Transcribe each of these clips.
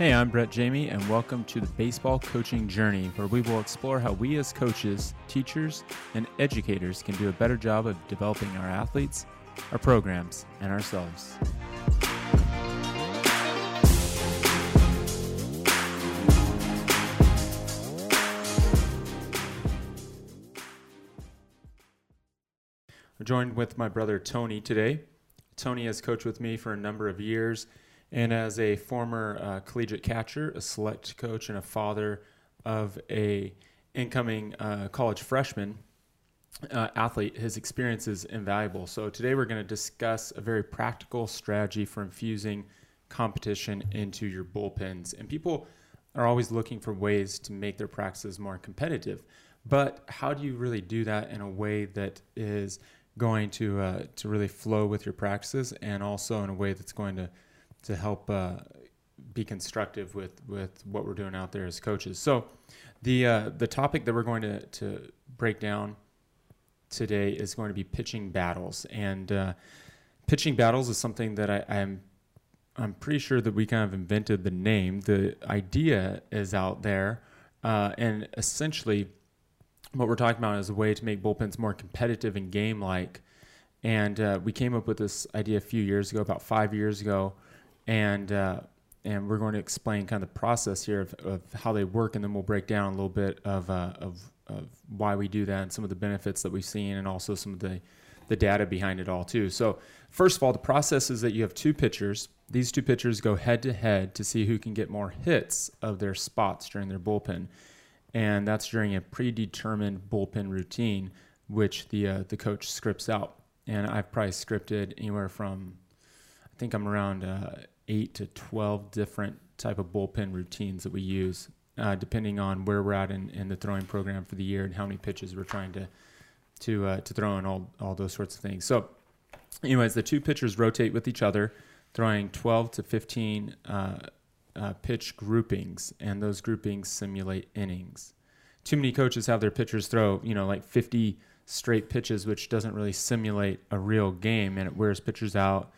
Hey, I'm Brett Jamie, and welcome to the Baseball Coaching Journey, where we will explore how we as coaches, teachers, and educators can do a better job of developing our athletes, our programs, and ourselves. I'm joined with my brother Tony today. Tony has coached with me for a number of years and as a former uh, collegiate catcher, a select coach, and a father of a incoming uh, college freshman uh, athlete, his experience is invaluable. So today we're going to discuss a very practical strategy for infusing competition into your bullpens. And people are always looking for ways to make their practices more competitive. But how do you really do that in a way that is going to uh, to really flow with your practices, and also in a way that's going to to help uh, be constructive with with what we're doing out there as coaches. So, the uh, the topic that we're going to to break down today is going to be pitching battles, and uh, pitching battles is something that I, I'm I'm pretty sure that we kind of invented the name. The idea is out there, uh, and essentially, what we're talking about is a way to make bullpens more competitive and game like. And uh, we came up with this idea a few years ago, about five years ago, and uh, and we're going to explain kind of the process here of, of how they work, and then we'll break down a little bit of, uh, of of why we do that and some of the benefits that we've seen, and also some of the the data behind it all too. So first of all, the process is that you have two pitchers. These two pitchers go head to head to see who can get more hits of their spots during their bullpen, and that's during a predetermined bullpen routine, which the uh, the coach scripts out. And I've probably scripted anywhere from, I think I'm around uh, eight to 12 different type of bullpen routines that we use, uh, depending on where we're at in, in the throwing program for the year and how many pitches we're trying to to uh, to throw and all all those sorts of things. So, anyways, the two pitchers rotate with each other, throwing 12 to 15 uh, uh, pitch groupings, and those groupings simulate innings. Too many coaches have their pitchers throw, you know, like 50 straight pitches, which doesn't really simulate a real game, and it wears pitchers out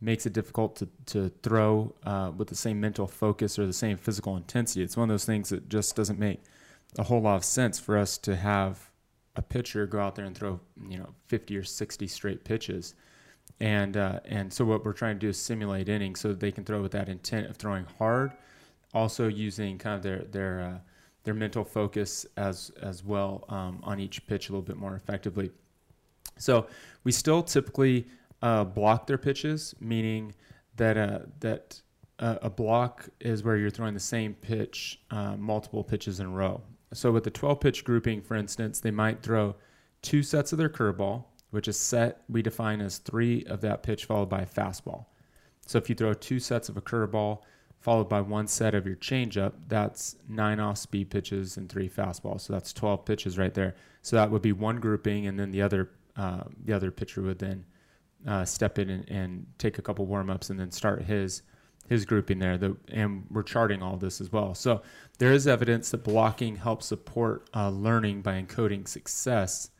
makes it difficult to, to throw uh, with the same mental focus or the same physical intensity. It's one of those things that just doesn't make a whole lot of sense for us to have a pitcher go out there and throw, you know, 50 or 60 straight pitches. And, uh, and so what we're trying to do is simulate innings so that they can throw with that intent of throwing hard, also using kind of their, their, uh, their mental focus as, as well um, on each pitch a little bit more effectively. So we still typically uh, block their pitches, meaning that uh, that uh, a block is where you're throwing the same pitch uh, multiple pitches in a row. So with the 12 pitch grouping, for instance, they might throw two sets of their curveball, which is set we define as three of that pitch followed by a fastball. So if you throw two sets of a curveball followed by one set of your changeup, that's nine off speed pitches and three fastballs. So that's 12 pitches right there. So that would be one grouping, and then the other uh, the other pitcher would then uh, step in and, and, take a couple warm ups and then start his his grouping there. The, and we're charting all this as well. So there is evidence that blocking helps support uh, learning by encoding success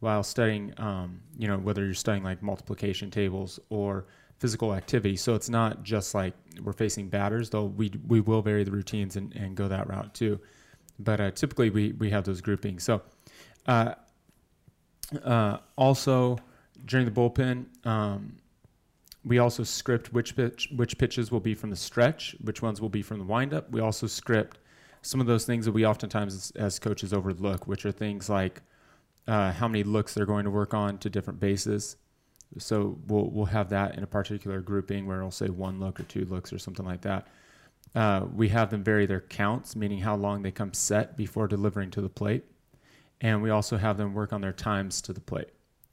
while studying. Um, you know whether you're studying like multiplication tables or physical activity. So it's not just like we're facing batters, though we we will vary the routines and, and go that route too. But uh, typically we we have those groupings. So uh, uh also during the bullpen, um, we also script which pitch, which pitches will be from the stretch, which ones will be from the windup. We also script some of those things that we oftentimes as, as coaches overlook, which are things like uh, how many looks they're going to work on to different bases. So we'll we'll have that in a particular grouping where it'll say one look or two looks or something like that. Uh, we have them vary their counts, meaning how long they come set before delivering to the plate, and we also have them work on their times to the plate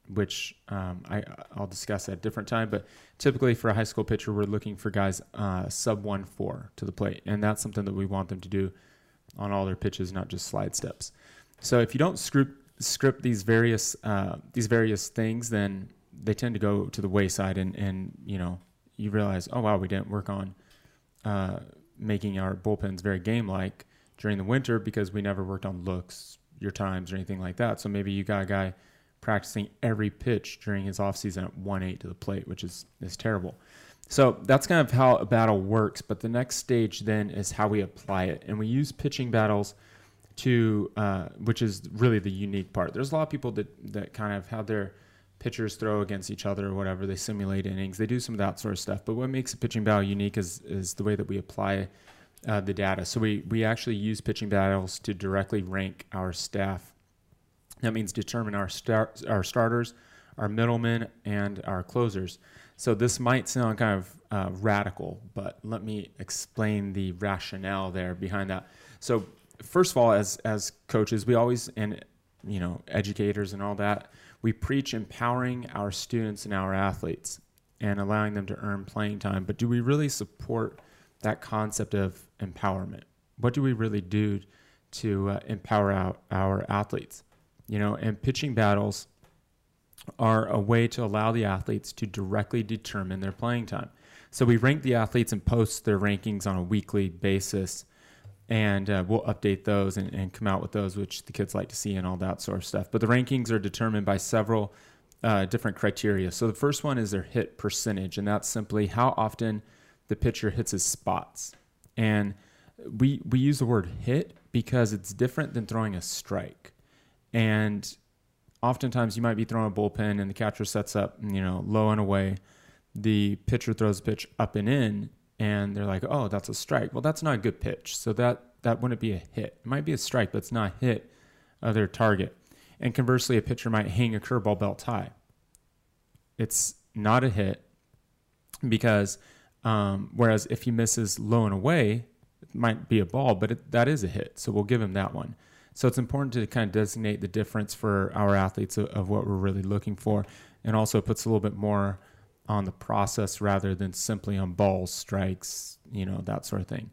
which um, I, I'll discuss at a different time. But typically for a high school pitcher, we're looking for guys uh, sub one four to the plate, and that's something that we want them to do on all their pitches, not just slide steps. So if you don't script script these various uh, these various things, then they tend to go to the wayside, and and you know you realize, oh wow, we didn't work on uh, making our bullpens very game like during the winter because we never worked on looks, your times, or anything like that. So maybe you got a guy practicing every pitch during his offseason at 1 8 to the plate, which is, is terrible. So that's kind of how a battle works. But the next stage then is how we apply it, and we use pitching battles to, uh, which is really the unique part. There's a lot of people that that kind of have their pitchers throw against each other or whatever. They simulate innings. They do some of that sort of stuff. But what makes a pitching battle unique is is the way that we apply uh, the data. So we we actually use pitching battles to directly rank our staff. That means determine our start our starters, our middlemen, and our closers. So this might sound kind of uh, radical, but let me explain the rationale there behind that. So first of all, as as coaches, we always and you know educators and all that we preach empowering our students and our athletes and allowing them to earn playing time. But do we really support that concept of empowerment? What do we really do to uh, empower our, our athletes? You know, and pitching battles are a way to allow the athletes to directly determine their playing time. So we rank the athletes and post their rankings on a weekly basis and uh, we'll update those and, and, come out with those which the kids like to see and all that sort of stuff. But the rankings are determined by several uh, different criteria. So the first one is their hit percentage and that's simply how often the pitcher hits his spots. And we we use the word hit because it's different than throwing a strike and oftentimes you might be throwing a bullpen and the catcher sets up you know low and away the pitcher throws a pitch up and in and they're like, "Oh, that's a strike." Well, that's not a good pitch, so that that wouldn't be a hit. It might be a strike, but it's not hit of their target. And conversely, a pitcher might hang a curveball belt high. It's not a hit because um, whereas if he misses low and away, it might be a ball, but it, that is a hit. So we'll give him that one. So it's important to kind of designate the difference for our athletes of, of what we're really looking for, and also puts a little bit more on the process rather than simply on balls, strikes, you know, that sort of thing.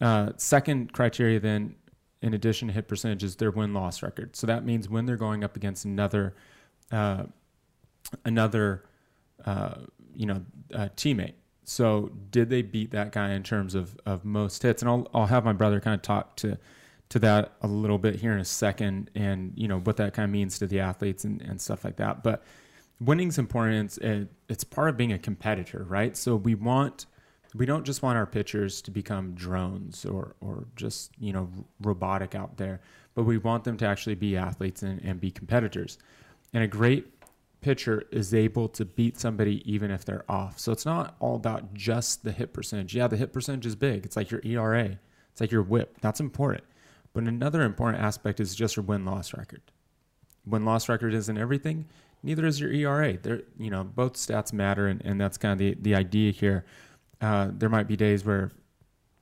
Uh, second criteria, then, in addition to hit percentage, is their win loss record. So that means when they're going up against another, uh, another, uh, you know, teammate. So did they beat that guy in terms of, of most hits? And I'll I'll have my brother kind of talk to to that a little bit here in a second, and you know what that kind of means to the athletes and, and stuff like that. But winning's important. It's, it's part of being a competitor, right? So we want we don't just want our pitchers to become drones or or just you know robotic out there, but we want them to actually be athletes and, and be competitors. And a great pitcher is able to beat somebody even if they're off. So it's not all about just the hit percentage. Yeah, the hit percentage is big. It's like your ERA. It's like your WHIP. That's important. But another important aspect is just your win loss record. Win loss record isn't everything neither is your ERA. There, you know, both stats matter, and, and that's kind of the the idea here. Uh, there might be days where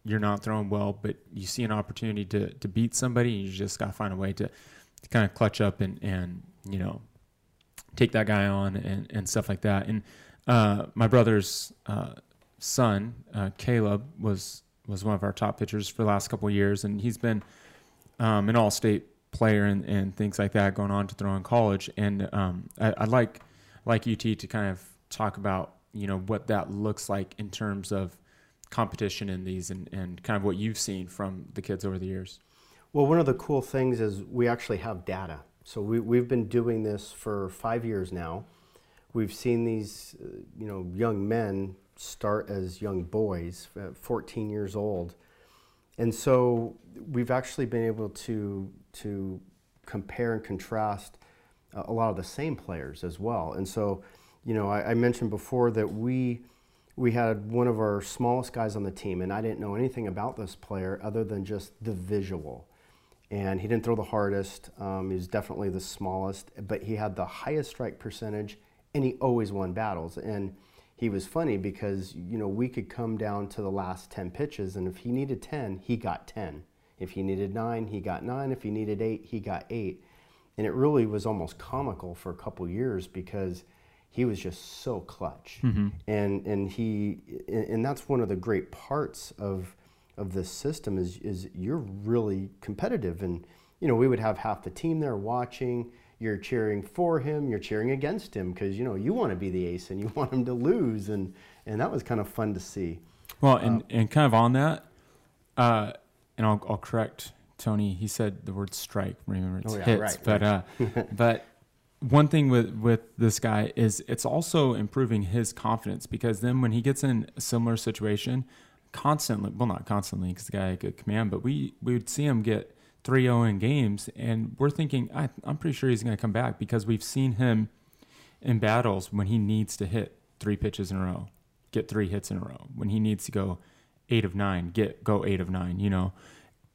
you're not throwing well, but you see an opportunity to to beat somebody, and you just got to find a way to, to kind of clutch up and and you know take that guy on and and stuff like that. And uh, my brother's uh, son, uh, Caleb, was was one of our top pitchers for the last couple years, and he's been um, an all-state player and, and things like that going on to throw in college. And um, I, would like like UT to kind of talk about you know what that looks like in terms of competition in these and, and kind of what you've seen from the kids over the years. Well, one of the cool things is we actually have data. So we, we've been doing this for five years now. We've seen these, uh, you know, young men start as young boys, 14 years old. And so we've actually been able to to compare and contrast uh, a lot of the same players as well. And so, you know, I, I, mentioned before that we we had one of our smallest guys on the team, and I didn't know anything about this player other than just the visual. And he didn't throw the hardest. Um, he was definitely the smallest, but he had the highest strike percentage, and he always won battles. And he was funny because you know we could come down to the last 10 pitches and if he needed 10 he got 10 if he needed nine, he got nine. If he needed eight, he got eight. And it really was almost comical for a couple years because he was just so clutch. Mm-hmm. And and he and that's one of the great parts of of this system is is you're really competitive and you know we would have half the team there watching you're cheering for him you're cheering against him because you know you want to be the ace and you want him to lose and and that was kind of fun to see well and uh, and kind of on that uh, and I'll, I'll correct Tony. He said the word strike. Remember, it's oh, yeah, hits. Right, but right. Uh, but one thing with with this guy is it's also improving his confidence because then when he gets in a similar situation, constantly, well, not constantly because the guy had good command, but we we would see him get 3-0 in games, and we're thinking I, I'm pretty sure he's going to come back because we've seen him in battles when he needs to hit three pitches in a row, get three hits in a row. When he needs to go eight of nine, get go eight of nine. You know,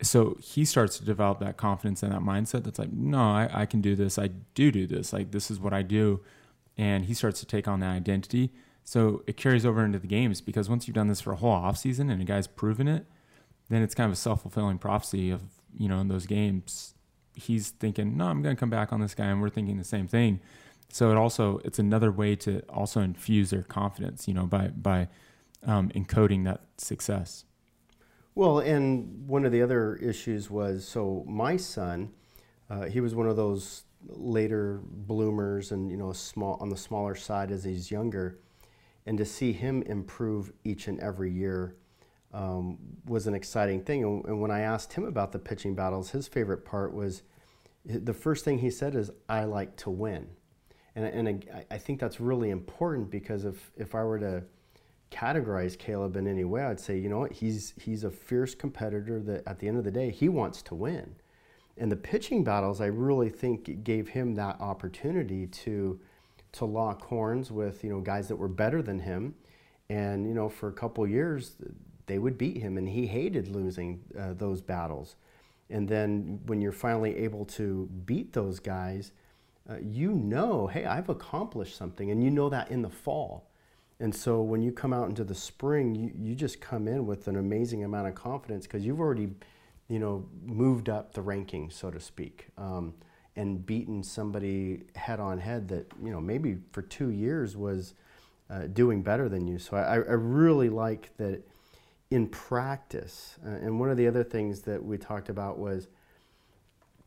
so he starts to develop that confidence and that mindset that's like, no, I, I can do this. I do do this. Like this is what I do, and he starts to take on that identity. So it carries over into the games because once you've done this for a whole off season and a guy's proven it, then it's kind of a self fulfilling prophecy of you know in those games he's thinking, no, I'm going to come back on this guy, and we're thinking the same thing. So it also it's another way to also infuse their confidence, you know, by by um, encoding that success. Well, and one of the other issues was so my son, uh, he was one of those later bloomers, and you know, small on the smaller side as he's younger, and to see him improve each and every year. Um, was an exciting thing. And, and when I asked him about the pitching battles, his favorite part was the first thing he said is, I like to win. And, and I, I think that's really important because if, if I were to categorize Caleb in any way, I'd say, you know what, he's he's a fierce competitor that at the end of the day he wants to win. And the pitching battles, I really think gave him that opportunity to to lock horns with you know guys that were better than him, and you know for a couple years they would beat him, and he hated losing uh, those battles. And then when you're finally able to beat those guys, uh, you know, hey, I've accomplished something, and you know that in the fall and so when you come out into the spring, you, you just come in with an amazing amount of confidence because you've already, you know, moved up the rankings, so to speak, um, and beaten somebody head on head that, you know, maybe for two years was uh, doing better than you. So I, I really like that in practice. Uh, and one of the other things that we talked about was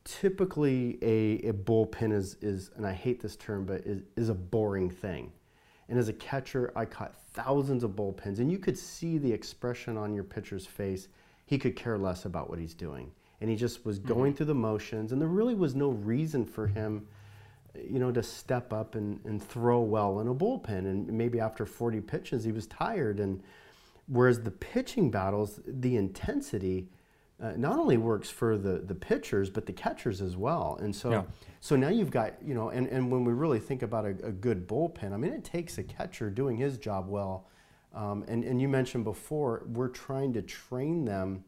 typically a, a bullpen is, is, and I hate this term, but is, is a boring thing. And as a catcher, I caught thousands of bullpens, and you could see the expression on your pitcher's face. He could care less about what he's doing. And he just was going mm-hmm. through the motions, and there really was no reason for him, you know, to step up and, and throw well in a bullpen. And maybe after 40 pitches, he was tired. And whereas the pitching battles, the intensity, uh, not only works for the, the pitchers but the catchers as well. And so, yeah. so now you've got you know, and, and when we really think about a, a good bullpen, I mean, it takes a catcher doing his job well. Um, and and you mentioned before, we're trying to train them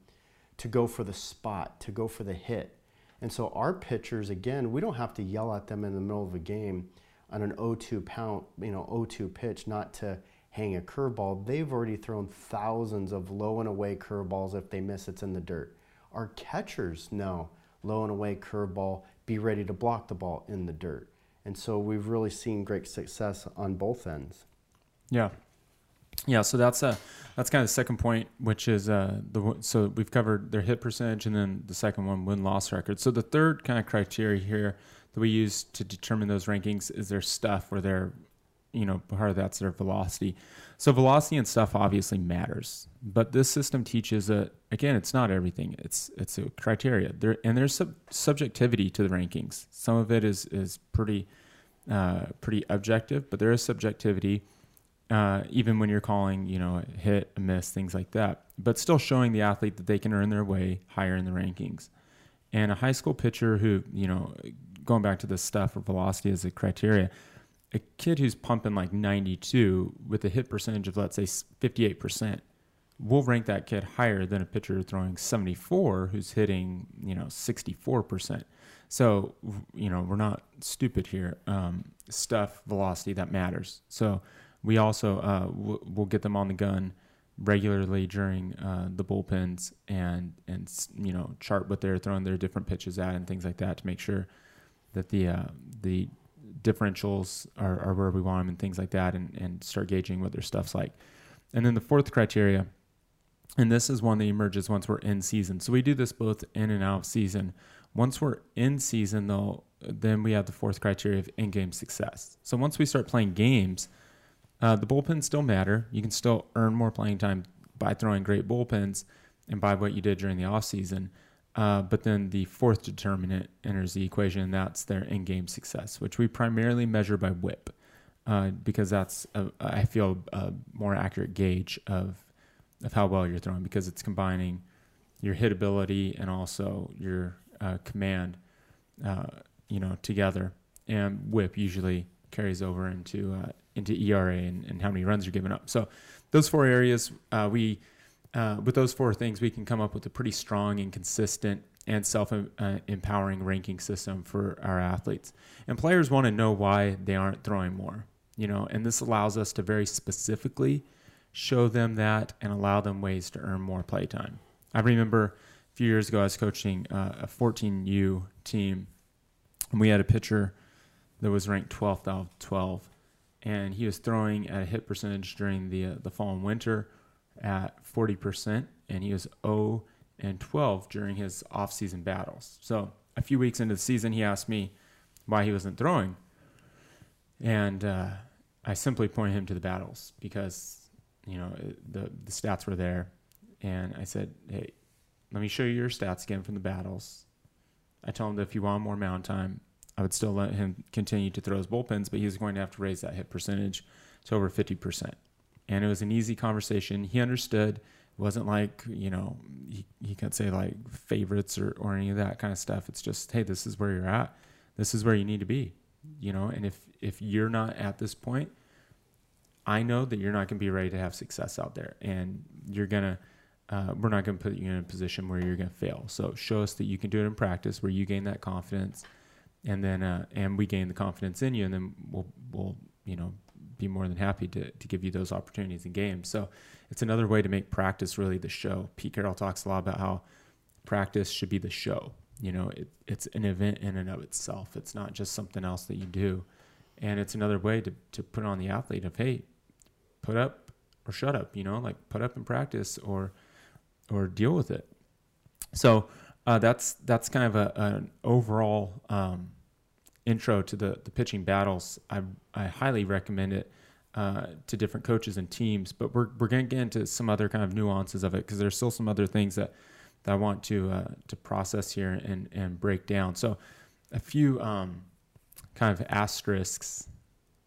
to go for the spot, to go for the hit. And so our pitchers, again, we don't have to yell at them in the middle of a game on an 0-2 pound, you know, 0-2 pitch, not to hang a curveball. They've already thrown thousands of low and away curveballs. If they miss, it's in the dirt. Our catchers know low and away curveball, be ready to block the ball in the dirt. And so we've really seen great success on both ends. Yeah. Yeah, so that's a that's kind of the second point, which is uh, the so we've covered their hit percentage, and then the second one win loss record. So the third kind of criteria here that we use to determine those rankings is their stuff or their you know, part of that's their velocity. So velocity and stuff obviously matters, but this system teaches that again, it's not everything. It's it's a criteria. There and there's sub- subjectivity to the rankings. Some of it is is pretty uh, pretty objective, but there is subjectivity. Uh, even when you're calling, you know, a hit, a miss, things like that, but still showing the athlete that they can earn their way higher in the rankings. And a high school pitcher who, you know, going back to the stuff or velocity as a criteria, a kid who's pumping like 92 with a hit percentage of let's say 58% we'll rank that kid higher than a pitcher throwing 74 who's hitting you know 64% so you know we're not stupid here um, stuff velocity that matters. So we also uh, we'll, we'll get them on the gun regularly during uh, the bullpens and and you know chart what they're throwing their different pitches at and things like that to make sure that the uh, the differentials are, are where we want them and things like that and, and start gauging what their stuff's like. And then the fourth criteria, and this is one that emerges once we're in season. So we do this both in and out of season. Once we're in season, though, then we have the fourth criteria of in-game success. So once we start playing games, uh, the bullpens still matter. You can still earn more playing time by throwing great bullpens and by what you did during the off season. Uh, but then the fourth determinant enters the equation, and that's their in-game success, which we primarily measure by WHIP, uh, because that's a, I feel a more accurate gauge of of how well you're throwing, because it's combining your hit ability and also your uh, command, uh, you know, together. And WHIP usually carries over into uh, into ERA and, and, how many runs you're giving up. So those four areas, uh, we uh, with those four things, we can come up with a pretty strong and consistent and self uh, empowering ranking system for our athletes. And players want to know why they aren't throwing more, you know, and this allows us to very specifically show them that and allow them ways to earn more play time. I remember a few years ago, I was coaching uh, a 14U team, and we had a pitcher that was ranked 12th out of 12, and he was throwing at a hit percentage during the uh, the fall and winter at 40%, and he was 0 and 12 during his off-season battles. So a few weeks into the season, he asked me why he wasn't throwing, and uh, I simply pointed him to the battles because you know the the stats were there, and I said, "Hey, let me show you your stats again from the battles." I told him that if you want more mound time, I would still let him continue to throw his bullpens, but he was going to have to raise that hit percentage to over 50% and it was an easy conversation. He understood. It wasn't like you know he, he could say like favorites or or any of that kind of stuff. It's just hey, this is where you're at. This is where you need to be. You know, and if if you're not at this point, I know that you're not going to be ready to have success out there, and you're gonna. Uh, we're not going to put you in a position where you're going to fail. So show us that you can do it in practice, where you gain that confidence, and then uh, and we gain the confidence in you, and then we'll we'll you know be more than happy to, to give you those opportunities in games. So it's another way to make practice really the show. Pete Carroll talks a lot about how practice should be the show. You know, it, it's an event in and of itself. It's not just something else that you do. And it's another way to, to put on the athlete of, hey, put up or shut up, you know, like put up in practice or or deal with it. So uh, that's that's kind of a, an overall um, intro to the the pitching battles, I I highly recommend it uh, to different coaches and teams. But we're we're going to get into some other kind of nuances of it because there's still some other things that that I want to uh, to process here and and break down. So a few um, kind of asterisks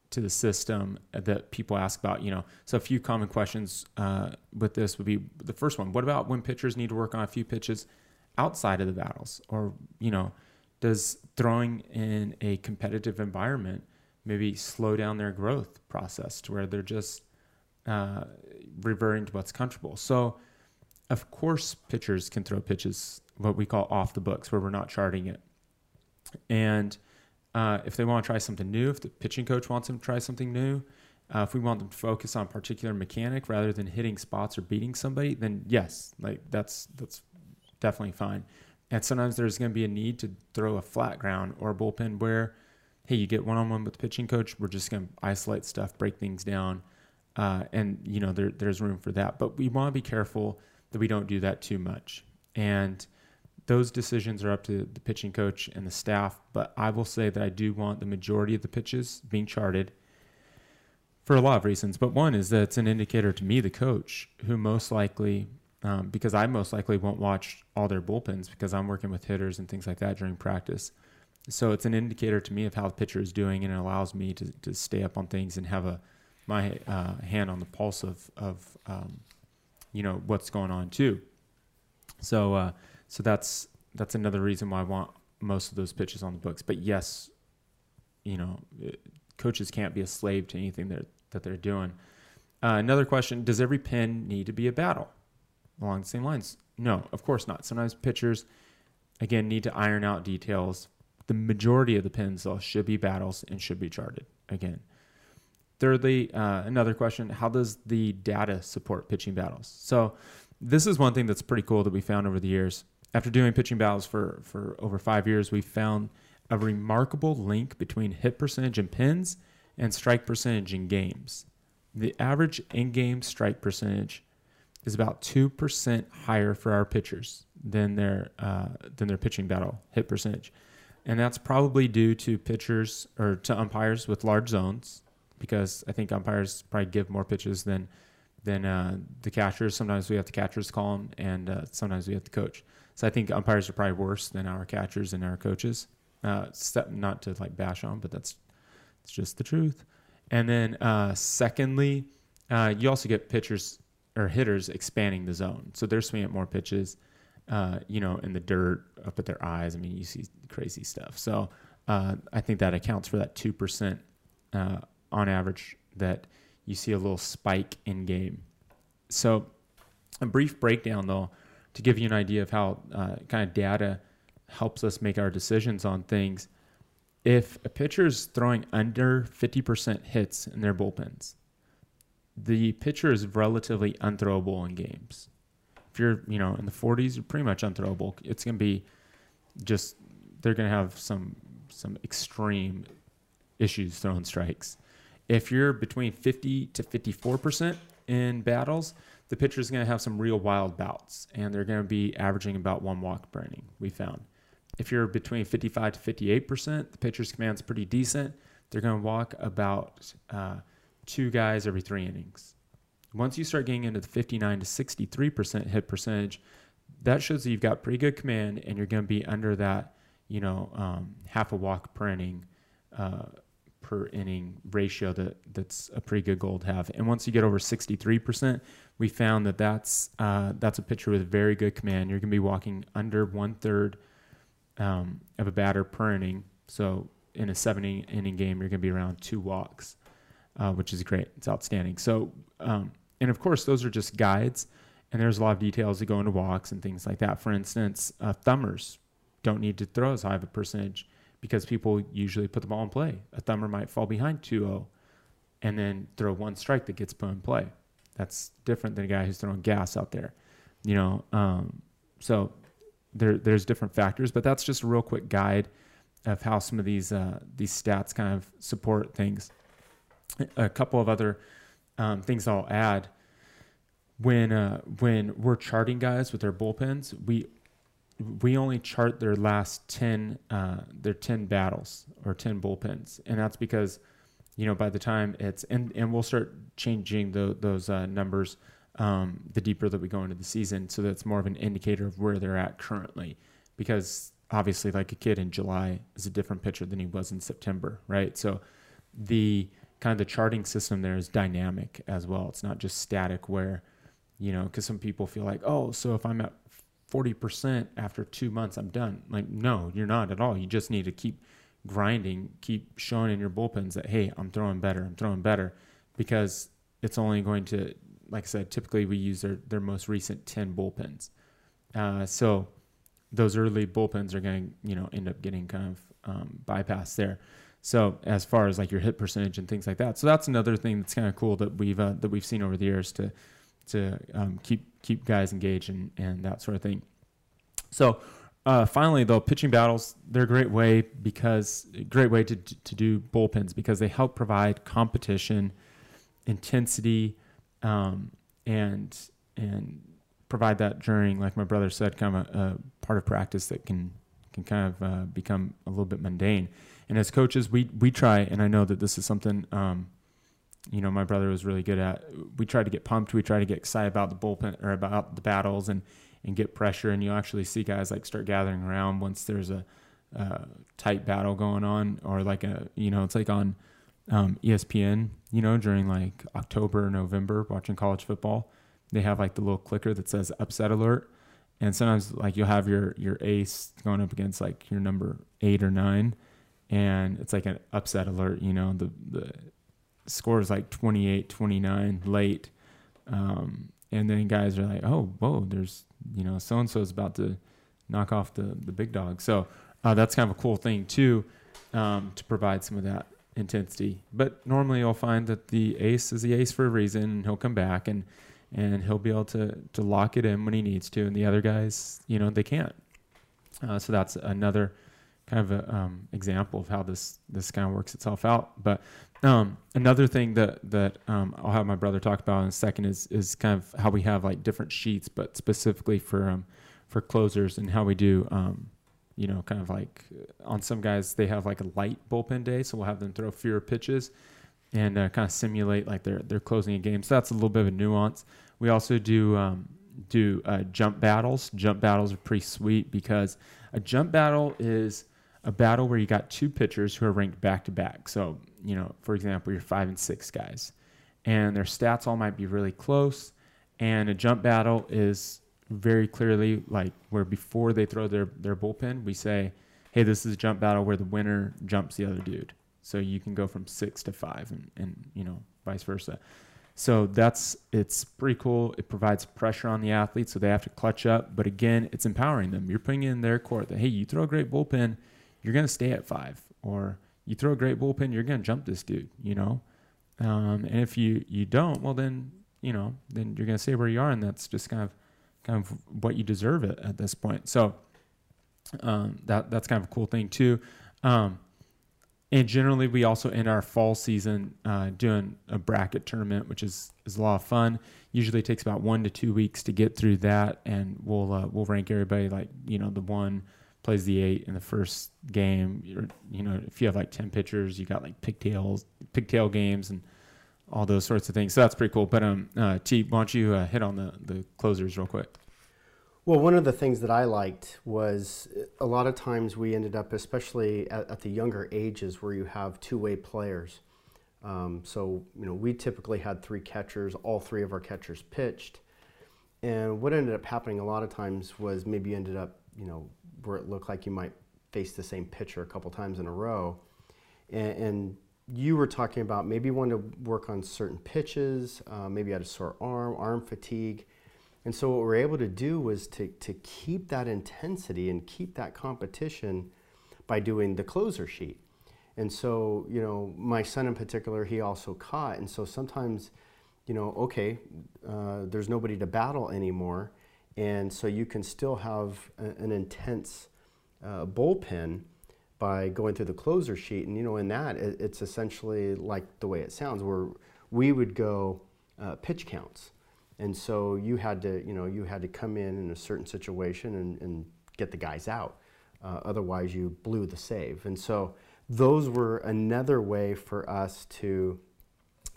to the system that people ask about. You know, so a few common questions uh, with this would be the first one: What about when pitchers need to work on a few pitches outside of the battles, or you know? Does throwing in a competitive environment maybe slow down their growth process to where they're just uh, reverting to what's comfortable? So, of course, pitchers can throw pitches what we call off the books, where we're not charting it. And uh, if they want to try something new, if the pitching coach wants them to try something new, uh, if we want them to focus on particular mechanic rather than hitting spots or beating somebody, then yes, like that's that's definitely fine. And sometimes there's going to be a need to throw a flat ground or a bullpen where, hey, you get one on one with the pitching coach. We're just going to isolate stuff, break things down. Uh, and, you know, there, there's room for that. But we want to be careful that we don't do that too much. And those decisions are up to the pitching coach and the staff. But I will say that I do want the majority of the pitches being charted for a lot of reasons. But one is that it's an indicator to me, the coach, who most likely um, because I most likely won't watch all their bullpens because I'm working with hitters and things like that during practice. So it's an indicator to me of how the pitcher is doing, and it allows me to, to stay up on things and have a my uh, hand on the pulse of of um, you know what's going on too. So uh, so that's that's another reason why I want most of those pitches on the books. But yes, you know, coaches can't be a slave to anything that that they're doing. Uh, another question: Does every pin need to be a battle? Along the same lines? No, of course not. Sometimes pitchers, again, need to iron out details. The majority of the pins, though, should be battles and should be charted again. Thirdly, uh, another question How does the data support pitching battles? So, this is one thing that's pretty cool that we found over the years. After doing pitching battles for, for over five years, we found a remarkable link between hit percentage in pins and strike percentage in games. The average in game strike percentage is about two percent higher for our pitchers than their uh, than their pitching battle hit percentage, and that's probably due to pitchers or to umpires with large zones, because I think umpires probably give more pitches than then uh, the catchers. Sometimes we have the catchers call them, and uh, sometimes we have the coach. So I think umpires are probably worse than our catchers and our coaches. Uh, not to like bash on, but that's it's just the truth. And then uh, secondly, uh, you also get pitchers or hitters expanding the zone, so they're swinging at more pitches. Uh, you know, in the dirt, up at their eyes. I mean, you see crazy stuff. So uh, I think that accounts for that two percent uh, on average that you see a little spike in game. So a brief breakdown though, to give you an idea of how uh, kind of data helps us make our decisions on things. If a pitcher is throwing under 50% hits in their bullpens, the pitcher is relatively unthrowable in games. If you're, you know, in the 40s, you're pretty much unthrowable. It's going to be just they're going to have some some extreme issues throwing strikes. If you're between 50 to 54% in battles, the pitcher is going to have some real wild bouts, and they're going to be averaging about one walk per inning, we found. If you're between 55 to 58%, the pitcher's command's pretty decent. They're going to walk about uh, two guys every three innings. Once you start getting into the 59 to 63% hit percentage, that shows that you've got pretty good command and you're going to be under that, you know, um, half a walk per inning, uh, per inning ratio that that's a pretty good goal to have. And once you get over 63%, we found that that's uh, that's a pitcher with very good command. You're going to be walking under one third um, of a batter per inning. So in a seven inning game, you're going to be around two walks, uh, which is great. It's outstanding. So um, and of course, those are just guides, and there's a lot of details that go into walks and things like that. For instance, uh, thumbers don't need to throw as high of a percentage because people usually put the ball in play. A thumber might fall behind 2-0 and then throw one strike that gets put in play. That's different than a guy who's throwing gas out there, you know. Um, so there, there's different factors, but that's just a real quick guide of how some of these uh, these stats kind of support things. A couple of other um, things I'll add. When uh, when we're charting guys with their bullpens, we we only chart their last 10 uh, their 10 battles or 10 bullpens. And that's because you know by the time it's and, and we'll start changing the, those uh, numbers um, the deeper that we go into the season so that's more of an indicator of where they're at currently. Because obviously like a kid in july is a different pitcher than he was in september right? So the kind of the charting system there is dynamic as well it's not just static where you know because some people feel like oh so if i'm at 40% after two months, I'm done. Like, no, you're not at all. You just need to keep grinding, keep showing in your bullpens that, hey, I'm throwing better, I'm throwing better, because it's only going to, like I said, typically we use their, their most recent 10 bullpens. Uh, so those early bullpens are going to, you know, end up getting kind of um, bypassed there. So as far as like your hit percentage and things like that, so that's another thing that's kind of cool that we've uh, that we've seen over the years to to um, keep keep guys engaged and, and that sort of thing. So uh, finally, though, pitching battles they're a great way because great way to to do bullpens because they help provide competition, intensity, um, and and provide that during, like my brother said, kind of a, a part of practice that can can kind of uh, become a little bit mundane. And as coaches, we we try, and I know that this is something um, you know, my brother was really good at. We try to get pumped. We try to get excited about the bullpen or about the battles and and get pressure. And you actually see guys like start gathering around once there's a, tight battle going on, or like a you know, it's like on um, ESPN. You know, during like October or November, watching college football, they have like the little clicker that says upset alert. And sometimes like you'll have your your ace going up against like your number eight or nine, and it's like an upset alert. You know, the the score is like 28, 29 late. Um, and then guys are like, oh, whoa, there's, you know, so and so is about to knock off the, the big dog. So uh, that's kind of a cool thing, too, um, to provide some of that intensity. But normally you'll find that the ace is the ace for a reason, and he'll come back and, and he'll be able to, to lock it in when he needs to. And the other guys, you know, they can't. Uh, so that's another kind of an um, example of how this this kind of works itself out. But um, another thing that that um, I'll have my brother talk about in a second is is kind of how we have like different sheets, but specifically for um, for closers and how we do. Um, you know, kind of like uh, on some guys they have like a light bullpen day, so we'll have them throw fewer pitches, and uh, kind of simulate like they're they're closing a game. So that's a little bit of a nuance. We also do um, do uh, jump battles. Jump battles are pretty sweet because a jump battle is a battle where you got two pitchers who are ranked back to back. So you know, for example, you're five and six guys, and their stats all might be really close. And a jump battle is very clearly like where before they throw their their bullpen, we say, "Hey, this is a jump battle where the winner jumps the other dude." So you can go from six to five, and and you know vice versa. So that's it's pretty cool. It provides pressure on the athletes, so they have to clutch up. But again, it's empowering them. You're putting in their court that hey, you throw a great bullpen, you're gonna stay at five, or you throw a great bullpen, you're gonna jump this dude. You know, um, and if you you don't, well then you know then you're gonna stay where you are, and that's just kind of kind of what you deserve it at this point. So um, that that's kind of a cool thing too. Um, and generally, we also end our fall season uh, doing a bracket tournament, which is, is a lot of fun. Usually takes about one to two weeks to get through that, and we'll uh, we'll rank everybody like you know the one plays the eight in the first game. Or, you know, if you have like ten pitchers, you got like pigtails, pigtail games, and all those sorts of things. So that's pretty cool. But um, uh, T, why don't you uh, hit on the the closers real quick? Well, one of the things that I liked was a lot of times we ended up, especially at, at the younger ages, where you have two-way players. Um, so you know, we typically had three catchers. All three of our catchers pitched, and what ended up happening a lot of times was maybe you ended up, you know, where it looked like you might face the same pitcher a couple times in a row, and, and you were talking about maybe wanting to work on certain pitches, uh, maybe you had a sore arm, arm fatigue and so what we are able to do was to, to keep that intensity and keep that competition by doing the closer sheet. And so, you know, my son in particular, he also caught. And so sometimes, you know, okay, uh, there's nobody to battle anymore. And so you can still have a, an intense uh, bullpen by going through the closer sheet. And, you know, in that, it, it's essentially like the way it sounds, where we would go uh, pitch counts. And so you had to, you know, you had to come in in a certain situation and, and get the guys out. Uh, otherwise, you blew the save. And so those were another way for us to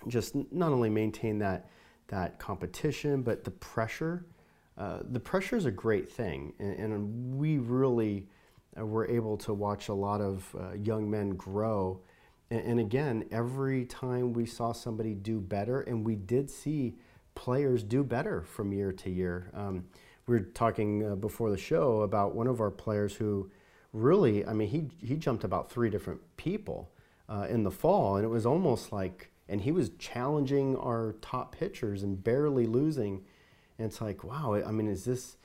just not only maintain that that competition, but the pressure. Uh, the pressure is a great thing, and, and we really uh, were able to watch a lot of uh, young men grow. And, and again, every time we saw somebody do better, and we did see players do better from year to year. Um, we were talking uh, before the show about one of our players who really, I mean, he, he jumped about three different people uh, in the fall, and it was almost like, and he was challenging our top pitchers and barely losing. And it's like, wow, I mean, is this,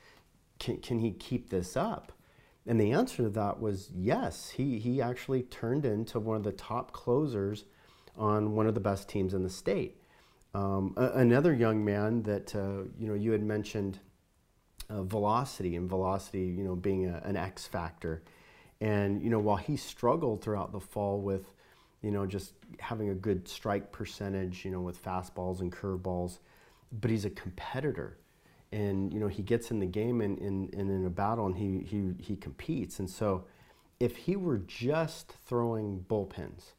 can, can he keep this up? And the answer to that was yes. He, he actually turned into one of the top closers on one of the best teams in the state. Um, a- another young man that uh, you know you had mentioned uh, velocity and velocity, you know, being a, an X factor, and you know while he struggled throughout the fall with, you know, just having a good strike percentage, you know, with fastballs and curveballs, but he's a competitor, and you know he gets in the game and in, in, in a battle and he, he he competes, and so if he were just throwing bullpens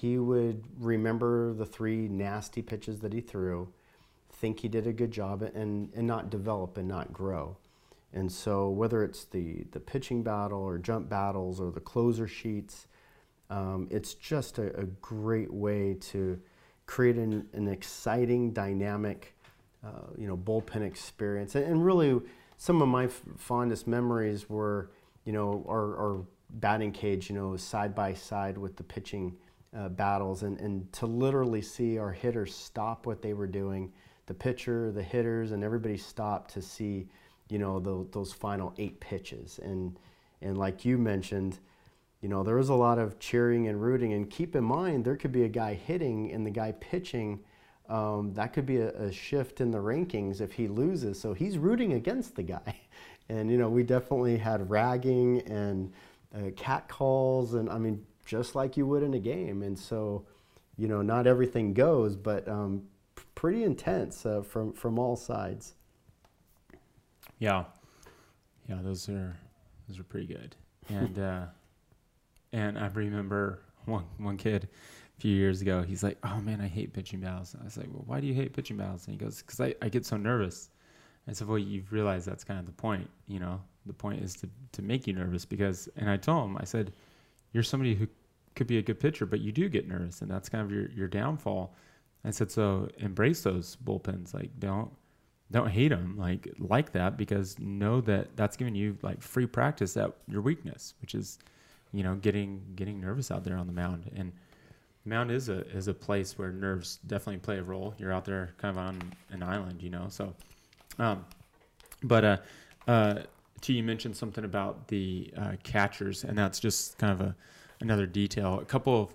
he would remember the three nasty pitches that he threw, think he did a good job, and, and not develop and not grow. And so, whether it's the, the pitching battle or jump battles or the closer sheets, um, it's just a, a, great way to create an, an exciting, dynamic, uh, you know, bullpen experience. And, really, some of my f- fondest memories were, you know, our, our batting cage, you know, side by side with the pitching uh, battles and, and to literally see our hitters stop what they were doing, the pitcher, the hitters, and everybody stop to see, you know, the, those final eight pitches. And, and like you mentioned, you know, there was a lot of cheering and rooting. And keep in mind, there could be a guy hitting and the guy pitching. Um, that could be a, a, shift in the rankings if he loses. So he's rooting against the guy. And, you know, we definitely had ragging and uh, cat calls. And I mean, just like you would in a game. And so, you know, not everything goes, but um, pretty intense uh, from from all sides. Yeah, yeah, those are those are pretty good. And uh, and I remember one one kid few years ago. He's like, "Oh man, I hate pitching battles." I was like, "Well, why do you hate pitching battles?" And he goes, "Because I, I get so nervous." I said, "Well, you've realized that's kind of the point. You know, the point is to to make you nervous because." And I told him, I said, "You're somebody who could be a good pitcher, but you do get nervous, and that's kind of your your downfall." I said, "So embrace those bullpens. Like, don't." Don't hate them like like that because know that that's giving you like free practice at your weakness, which is, you know, getting getting nervous out there on the mound. And mound is a is a place where nerves definitely play a role. You're out there kind of on an island, you know. So, um, but uh, uh, T, you mentioned something about the uh, catchers, and that's just kind of a another detail. A couple of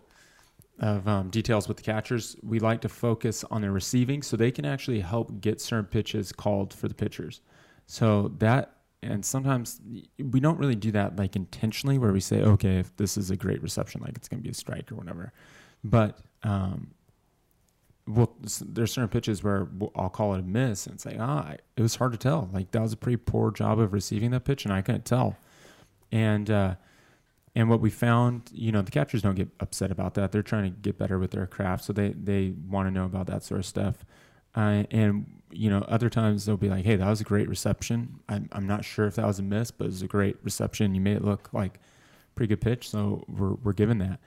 of um, details with the catchers. We like to focus on their receiving, so they can actually help get certain pitches called for the pitchers. So that and sometimes we don't really do that like intentionally where we say okay if this is a great reception like it's going to be a strike or whatever but um, well, there's certain pitches where I'll call it a miss, and like, ah, it was hard to tell. Like that was a pretty poor job of receiving that pitch, and I couldn't tell. And uh, and what we found, you know, the catchers don't get upset about that. They're trying to get better with their craft, so they they want to know about that sort of stuff. Uh, and you know, other times they'll be like, "Hey, that was a great reception. I'm I'm not sure if that was a miss, but it was a great reception. You made it look like pretty good pitch, so we're we're giving that."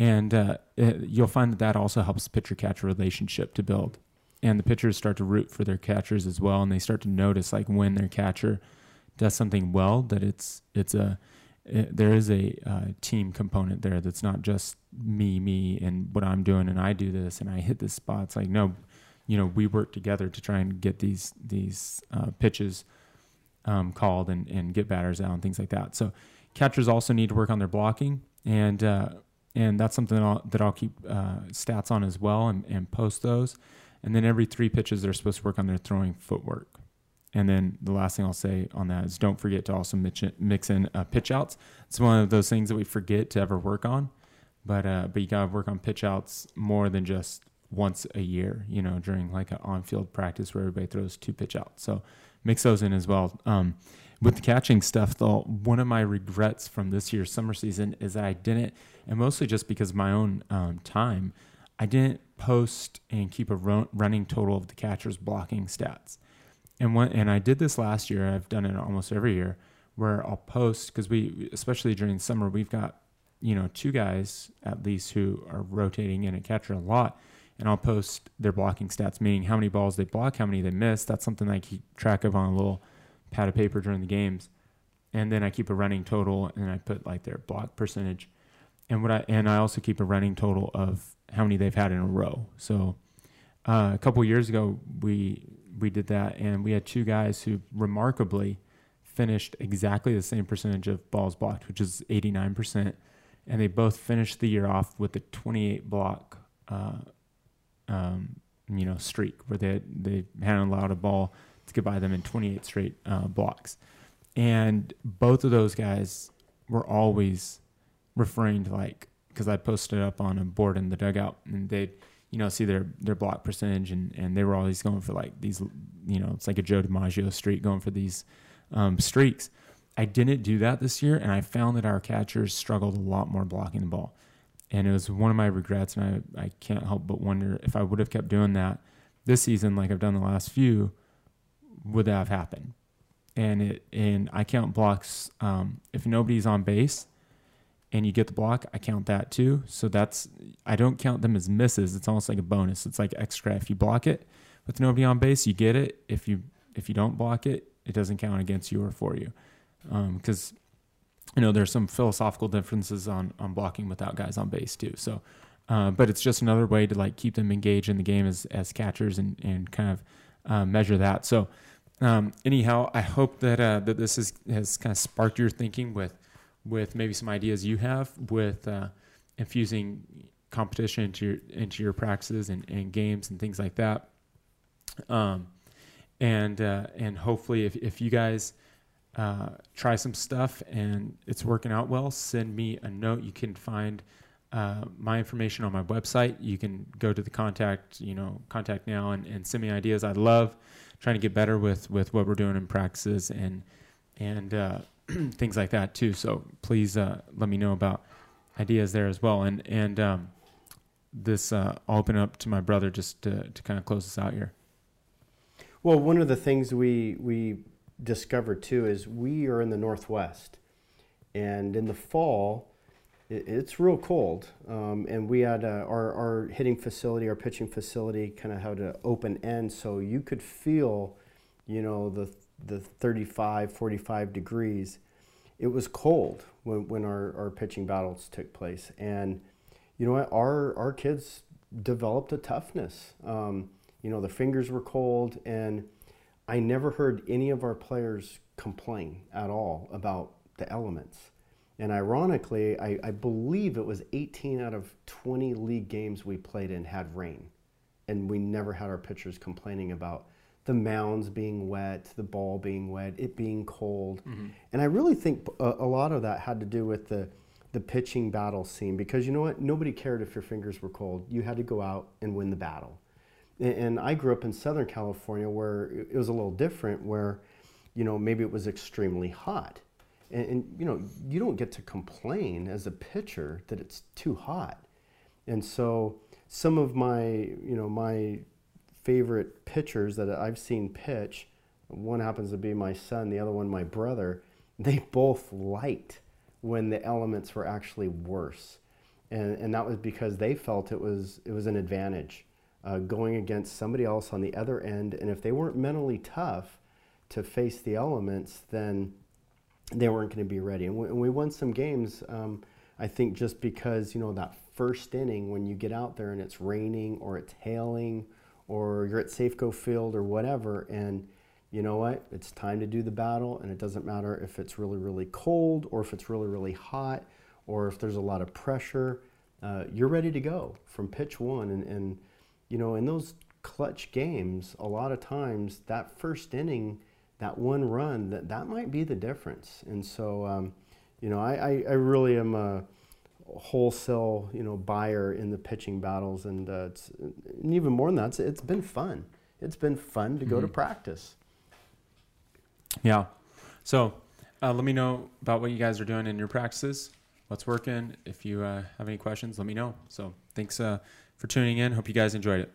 And uh, you'll find that that also helps pitcher catcher relationship to build. And the pitchers start to root for their catchers as well, and they start to notice like when their catcher does something well, that it's it's a it, there is a uh, team component there that's not just me, me, and what I'm doing, and I do this, and I hit this spot. It's like no, you know, we work together to try and get these these uh, pitches um, called and and get batters out and things like that. So catchers also need to work on their blocking, and uh, and that's something that I'll, that I'll keep uh, stats on as well and, and post those. And then every three pitches, they're supposed to work on their throwing footwork. And then the last thing I'll say on that is don't forget to also mix in uh, pitch outs. It's one of those things that we forget to ever work on, but uh, but you gotta work on pitch outs more than just once a year. You know, during like an on-field practice where everybody throws two pitch outs. So mix those in as well. Um, with the catching stuff, though, one of my regrets from this year's summer season is that I didn't, and mostly just because of my own um, time, I didn't post and keep a running total of the catcher's blocking stats. And when, and I did this last year. I've done it almost every year, where I'll post because we, especially during summer, we've got you know two guys at least who are rotating in a catcher a lot, and I'll post their blocking stats, meaning how many balls they block, how many they miss. That's something I keep track of on a little pad of paper during the games, and then I keep a running total and I put like their block percentage, and what I and I also keep a running total of how many they've had in a row. So uh, a couple years ago we we did that, and we had two guys who remarkably finished exactly the same percentage of balls blocked, which is 89%, and they both finished the year off with a 28 block. Uh, um, you know, streak where they they hadn't allowed a ball get by them in 28 straight uh, blocks. And both of those guys were always referring to like, because I posted up on a board in the dugout and they'd, you know, see their, their block percentage and, and they were always going for like these, you know, it's like a Joe DiMaggio streak going for these um, streaks. I didn't do that this year, and I found that our catchers struggled a lot more blocking the ball. And it was one of my regrets, and I, I can't help but wonder if I would have kept doing that this season, like I've done the last few, would that have happened? And it and I count blocks um, if nobody's on base and you get the block, I count that too. So that's I don't count them as misses. It's almost like a bonus. It's like extra. If you block it with nobody on base, you get it. If you if you don't block it, it doesn't count against you or for you. Because um, you know there's some philosophical differences on on blocking without guys on base too. So, uh, but it's just another way to like keep them engaged in the game as as catchers and and kind of uh, measure that. So um, anyhow, I hope that uh, that this is, has kind of sparked your thinking with with maybe some ideas you have with uh, infusing competition into your into your practices and, and games and things like that. Um, and uh, and hopefully, if if you guys uh, try some stuff and it's working out well, send me a note. You can find uh, my information on my website. You can go to the contact, you know, contact now and, and send me ideas. I'd love trying to get better with with what we're doing in practices and and uh, things like that too. So please uh, let me know about ideas there as well. And and um, this, uh, I'll open up to my brother just to, to kind of close this out here. Well, one of the things we we discovered too is we are in the northwest, and in the fall, it, it's real cold. Um, and we had uh, our our hitting facility, our pitching facility, kind of had an open end, so you could feel, you know, the the 35, 45 degrees. It was cold when, when our, our pitching battles took place, and you know what, our our kids developed a toughness. Um, you know, the fingers were cold, and I never heard any of our players complain at all about the elements. And ironically, I, I, believe it was 18 out of 20 league games we played in had rain. And we never had our pitchers complaining about the mounds being wet, the ball being wet, it being cold. Mm-hmm. And I really think a, a, lot of that had to do with the, the pitching battle scene because you know what? Nobody cared if your fingers were cold. You had to go out and win the battle. And I grew up in Southern California where it was a little different, where, you know, maybe it was extremely hot. And, and, you know, you don't get to complain as a pitcher that it's too hot. And so some of my, you know, my favorite pitchers that I've seen pitch, one happens to be my son, the other one my brother, they both liked when the elements were actually worse. And, and that was because they felt it was, it was an advantage uh, going against somebody else on the other end. And if they weren't mentally tough to face the elements, then they weren't going to be ready. And we, and we won some games, um, I think, just because, you know, that first inning when you get out there and it's raining or it's hailing or you're at Safeco Field or whatever, and you know what? It's time to do the battle, and it doesn't matter if it's really, really cold or if it's really, really hot or if there's a lot of pressure. Uh, you're ready to go from pitch one. And, and you know, in those clutch games, a lot of times that first inning, that one run, that, that might be the difference. And so, um, you know, I, I, I, really am a wholesale, you know, buyer in the pitching battles. And, uh, it's, and even more than that, it's, it's been fun. It's been fun to mm-hmm. go to mm-hmm. practice. Yeah. So uh, let me know about what you guys are doing in your practices. What's working? If you uh, have any questions, let me know. So thanks uh, for tuning in. Hope you guys enjoyed it.